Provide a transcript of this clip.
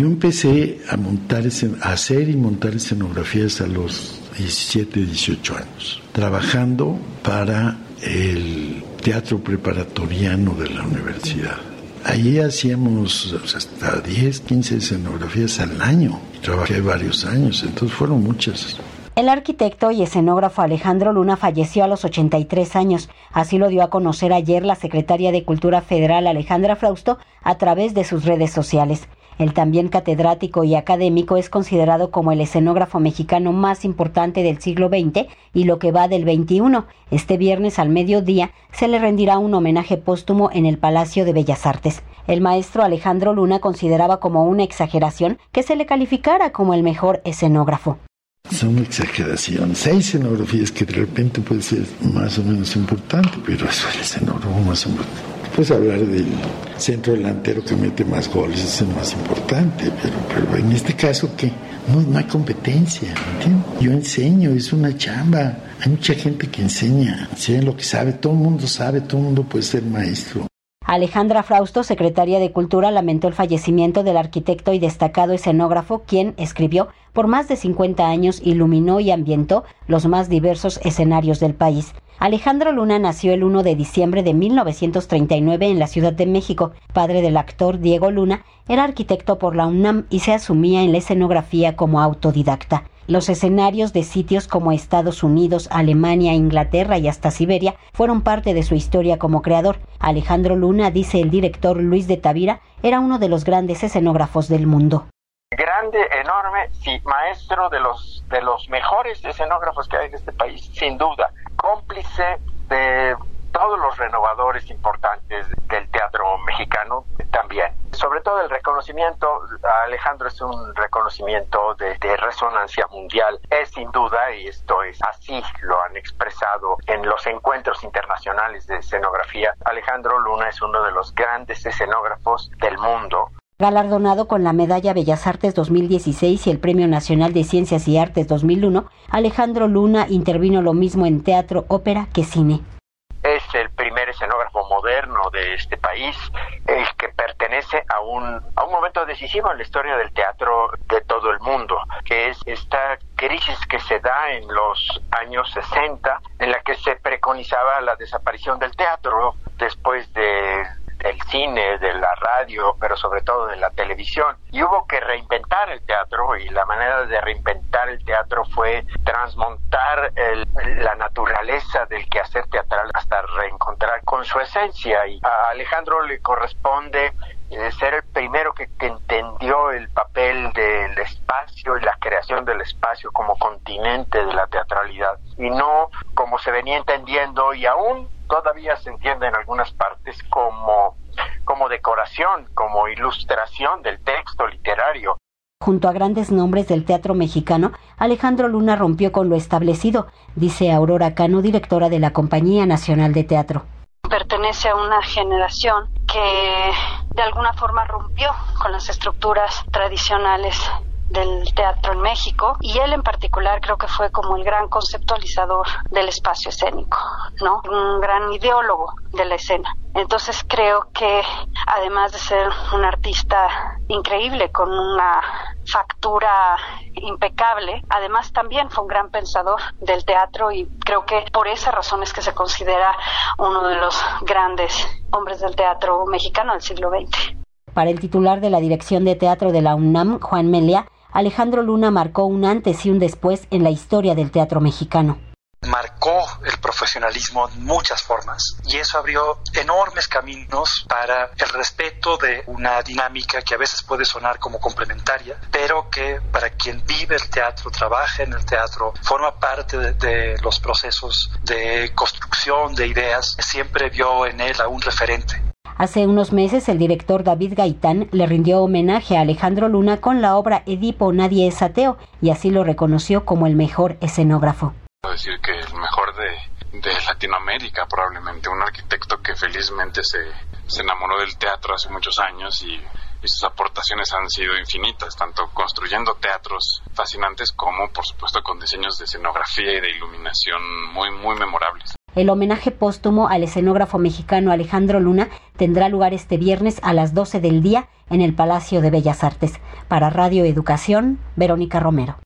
Yo empecé a montar, a hacer y montar escenografías a los 17, 18 años, trabajando para el teatro preparatoriano de la universidad. Allí hacíamos hasta 10, 15 escenografías al año. Trabajé varios años, entonces fueron muchas. El arquitecto y escenógrafo Alejandro Luna falleció a los 83 años. Así lo dio a conocer ayer la secretaria de Cultura Federal Alejandra Frausto a través de sus redes sociales. El también catedrático y académico es considerado como el escenógrafo mexicano más importante del siglo XX y lo que va del XXI. Este viernes al mediodía se le rendirá un homenaje póstumo en el Palacio de Bellas Artes. El maestro Alejandro Luna consideraba como una exageración que se le calificara como el mejor escenógrafo. Son exageraciones. Hay escenografías que de repente puede ser más o menos importante, pero es el escenógrafo más importante. Puedes hablar del centro delantero que mete más goles, es el más importante, pero, pero en este caso que no, no hay competencia, ¿entiendes? Yo enseño, es una chamba. Hay mucha gente que enseña, enseña lo que sabe, todo el mundo sabe, todo el mundo puede ser maestro. Alejandra Frausto, secretaria de Cultura, lamentó el fallecimiento del arquitecto y destacado escenógrafo, quien escribió por más de 50 años iluminó y ambientó los más diversos escenarios del país. Alejandro Luna nació el 1 de diciembre de 1939 en la Ciudad de México. Padre del actor Diego Luna, era arquitecto por la UNAM y se asumía en la escenografía como autodidacta. Los escenarios de sitios como Estados Unidos, Alemania, Inglaterra y hasta Siberia fueron parte de su historia como creador. Alejandro Luna, dice el director Luis de Tavira, era uno de los grandes escenógrafos del mundo. Grande, enorme, sí, maestro de los de los mejores escenógrafos que hay en este país, sin duda. Cómplice de todos los renovadores importantes del teatro mexicano también. Sobre todo el reconocimiento, Alejandro es un reconocimiento de, resonancia mundial, es sin duda, y esto es así, lo han expresado en los encuentros internacionales de escenografía, Alejandro Luna es uno de los grandes escenógrafos del mundo. Galardonado con la Medalla Bellas Artes 2016 y el Premio Nacional de Ciencias y Artes 2001, Alejandro Luna intervino lo mismo en teatro, ópera que cine moderno de este país, el que pertenece a un, a un momento decisivo en la historia del teatro de todo el mundo, que es esta crisis que se da en los años 60, en la que se preconizaba la desaparición del teatro después de del cine, de radio, pero sobre todo de la televisión. Y hubo que reinventar el teatro y la manera de reinventar el teatro fue transmontar la naturaleza del quehacer teatral hasta reencontrar con su esencia. Y a Alejandro le corresponde eh, ser el primero que, que, entendió el papel del espacio y la creación del espacio como continente de la teatralidad y no como se venía entendiendo y aún todavía se entiende en algunas partes como, como decoración, como ilustración del texto literario. Junto a grandes nombres del teatro mexicano, Alejandro Luna rompió con lo establecido, dice Aurora Cano, directora de la Compañía Nacional de Teatro. Pertenece a una generación que de alguna forma rompió con las estructuras tradicionales del teatro en México y él en particular creo que fue como el gran conceptualizador del espacio escénico, ¿no? Un gran ideólogo de la escena. Entonces creo que además de ser un artista increíble con una factura impecable, además también fue un gran pensador del teatro y creo que por esa razón es que se considera uno de los grandes hombres del teatro mexicano del siglo XX. Para el titular de la Dirección de Teatro de la UNAM, Juan Melia, Alejandro Luna marcó un antes y un después en la historia del teatro mexicano marcó el profesionalismo en muchas formas y eso abrió enormes caminos para el respeto de una dinámica que a veces puede sonar como complementaria, pero que para quien vive el teatro, trabaja en el teatro, forma parte de, de los procesos de construcción de ideas, siempre vio en él a un referente. Hace unos meses el director David Gaitán le rindió homenaje a Alejandro Luna con la obra Edipo Nadie es ateo y así lo reconoció como el mejor escenógrafo. Decir que el mejor de, Latinoamérica probablemente, un arquitecto que felizmente se, se enamoró del teatro hace muchos años y, y sus aportaciones han sido infinitas, tanto construyendo teatros fascinantes como por supuesto con diseños de escenografía y de iluminación muy muy memorables. El homenaje póstumo al escenógrafo mexicano Alejandro Luna tendrá lugar este viernes a las 12 del día en el Palacio de Bellas Artes. Para Radio Educación, Verónica Romero.